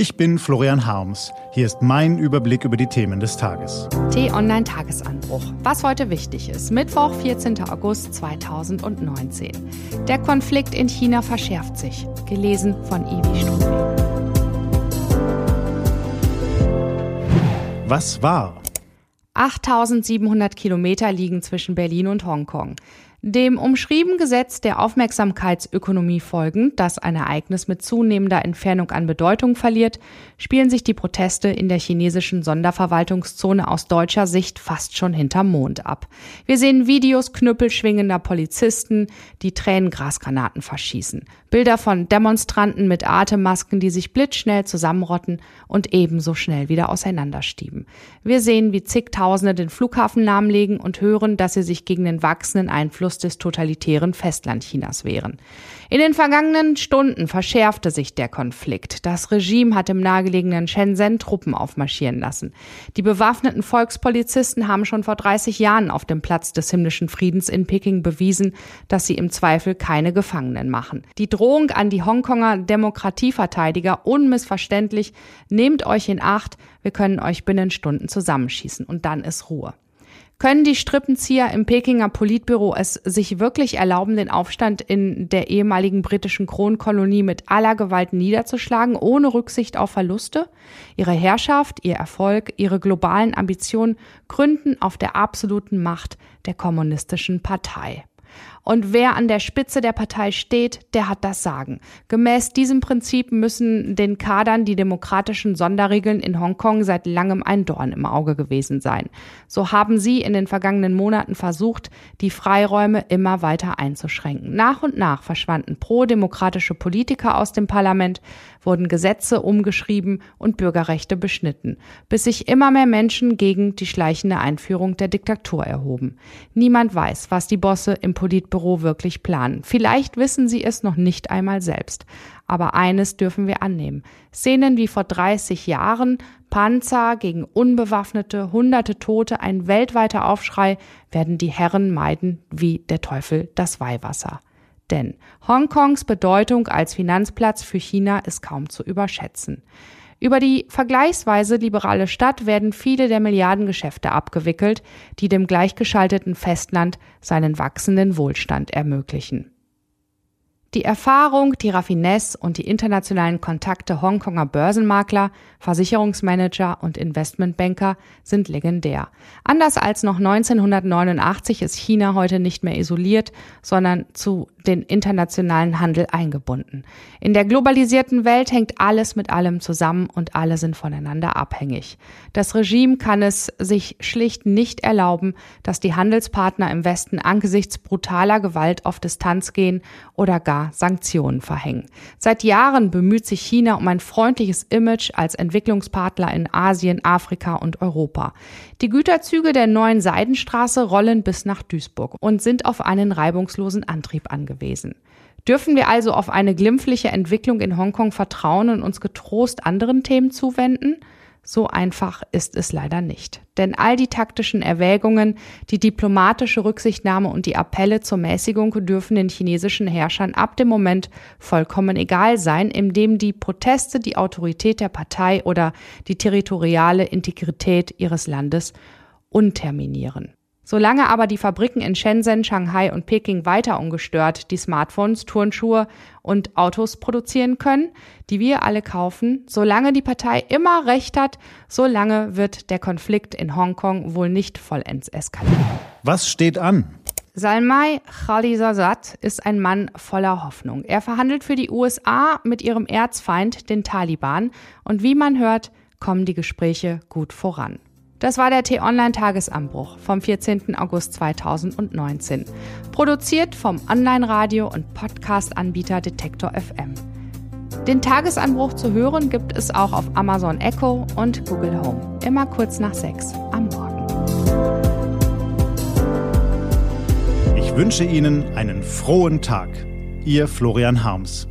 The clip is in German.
Ich bin Florian Harms. Hier ist mein Überblick über die Themen des Tages. T-Online Tagesanbruch. Was heute wichtig ist. Mittwoch, 14. August 2019. Der Konflikt in China verschärft sich. Gelesen von Ivi Strubel. Was war? 8700 Kilometer liegen zwischen Berlin und Hongkong. Dem umschrieben Gesetz der Aufmerksamkeitsökonomie folgend, das ein Ereignis mit zunehmender Entfernung an Bedeutung verliert, spielen sich die Proteste in der chinesischen Sonderverwaltungszone aus deutscher Sicht fast schon hinterm Mond ab. Wir sehen Videos knüppelschwingender Polizisten, die Tränengrasgranaten verschießen. Bilder von Demonstranten mit Atemmasken, die sich blitzschnell zusammenrotten und ebenso schnell wieder auseinanderstieben. Wir sehen, wie zigtausende den Flughafen lahmlegen und hören, dass sie sich gegen den wachsenden Einfluss Einfluss des totalitären Festlandchinas wären. In den vergangenen Stunden verschärfte sich der Konflikt. Das Regime hat im nahegelegenen Shenzhen Truppen aufmarschieren lassen. Die bewaffneten Volkspolizisten haben schon vor 30 Jahren auf dem Platz des himmlischen Friedens in Peking bewiesen, dass sie im Zweifel keine Gefangenen machen. Die Drohung an die Hongkonger Demokratieverteidiger unmissverständlich, nehmt euch in Acht, wir können euch binnen Stunden zusammenschießen und dann ist Ruhe. Können die Strippenzieher im Pekinger Politbüro es sich wirklich erlauben, den Aufstand in der ehemaligen britischen Kronkolonie mit aller Gewalt niederzuschlagen, ohne Rücksicht auf Verluste? Ihre Herrschaft, ihr Erfolg, ihre globalen Ambitionen gründen auf der absoluten Macht der kommunistischen Partei. Und wer an der Spitze der Partei steht, der hat das Sagen. Gemäß diesem Prinzip müssen den Kadern die demokratischen Sonderregeln in Hongkong seit langem ein Dorn im Auge gewesen sein. So haben sie in den vergangenen Monaten versucht, die Freiräume immer weiter einzuschränken. Nach und nach verschwanden pro-demokratische Politiker aus dem Parlament, wurden Gesetze umgeschrieben und Bürgerrechte beschnitten, bis sich immer mehr Menschen gegen die schleichende Einführung der Diktatur erhoben. Niemand weiß, was die Bosse im Politbüro wirklich planen. Vielleicht wissen sie es noch nicht einmal selbst. Aber eines dürfen wir annehmen. Szenen wie vor 30 Jahren, Panzer gegen unbewaffnete, hunderte Tote, ein weltweiter Aufschrei, werden die Herren meiden wie der Teufel das Weihwasser. Denn Hongkongs Bedeutung als Finanzplatz für China ist kaum zu überschätzen. Über die vergleichsweise liberale Stadt werden viele der Milliardengeschäfte abgewickelt, die dem gleichgeschalteten Festland seinen wachsenden Wohlstand ermöglichen. Die Erfahrung, die Raffinesse und die internationalen Kontakte Hongkonger Börsenmakler, Versicherungsmanager und Investmentbanker sind legendär. Anders als noch 1989 ist China heute nicht mehr isoliert, sondern zu den internationalen Handel eingebunden. In der globalisierten Welt hängt alles mit allem zusammen und alle sind voneinander abhängig. Das Regime kann es sich schlicht nicht erlauben, dass die Handelspartner im Westen angesichts brutaler Gewalt auf Distanz gehen oder gar Sanktionen verhängen. Seit Jahren bemüht sich China um ein freundliches Image als Entwicklungspartner in Asien, Afrika und Europa. Die Güterzüge der neuen Seidenstraße rollen bis nach Duisburg und sind auf einen reibungslosen Antrieb angewiesen. Dürfen wir also auf eine glimpfliche Entwicklung in Hongkong vertrauen und uns getrost anderen Themen zuwenden? So einfach ist es leider nicht. Denn all die taktischen Erwägungen, die diplomatische Rücksichtnahme und die Appelle zur Mäßigung dürfen den chinesischen Herrschern ab dem Moment vollkommen egal sein, in dem die Proteste die Autorität der Partei oder die territoriale Integrität ihres Landes unterminieren. Solange aber die Fabriken in Shenzhen, Shanghai und Peking weiter ungestört die Smartphones, Turnschuhe und Autos produzieren können, die wir alle kaufen, solange die Partei immer recht hat, solange wird der Konflikt in Hongkong wohl nicht vollends eskalieren. Was steht an? Salmai Khalizazad ist ein Mann voller Hoffnung. Er verhandelt für die USA mit ihrem Erzfeind, den Taliban, und wie man hört, kommen die Gespräche gut voran. Das war der T-Online-Tagesanbruch vom 14. August 2019. Produziert vom Online-Radio- und Podcast-Anbieter Detektor FM. Den Tagesanbruch zu hören gibt es auch auf Amazon Echo und Google Home. Immer kurz nach sechs am Morgen. Ich wünsche Ihnen einen frohen Tag. Ihr Florian Harms.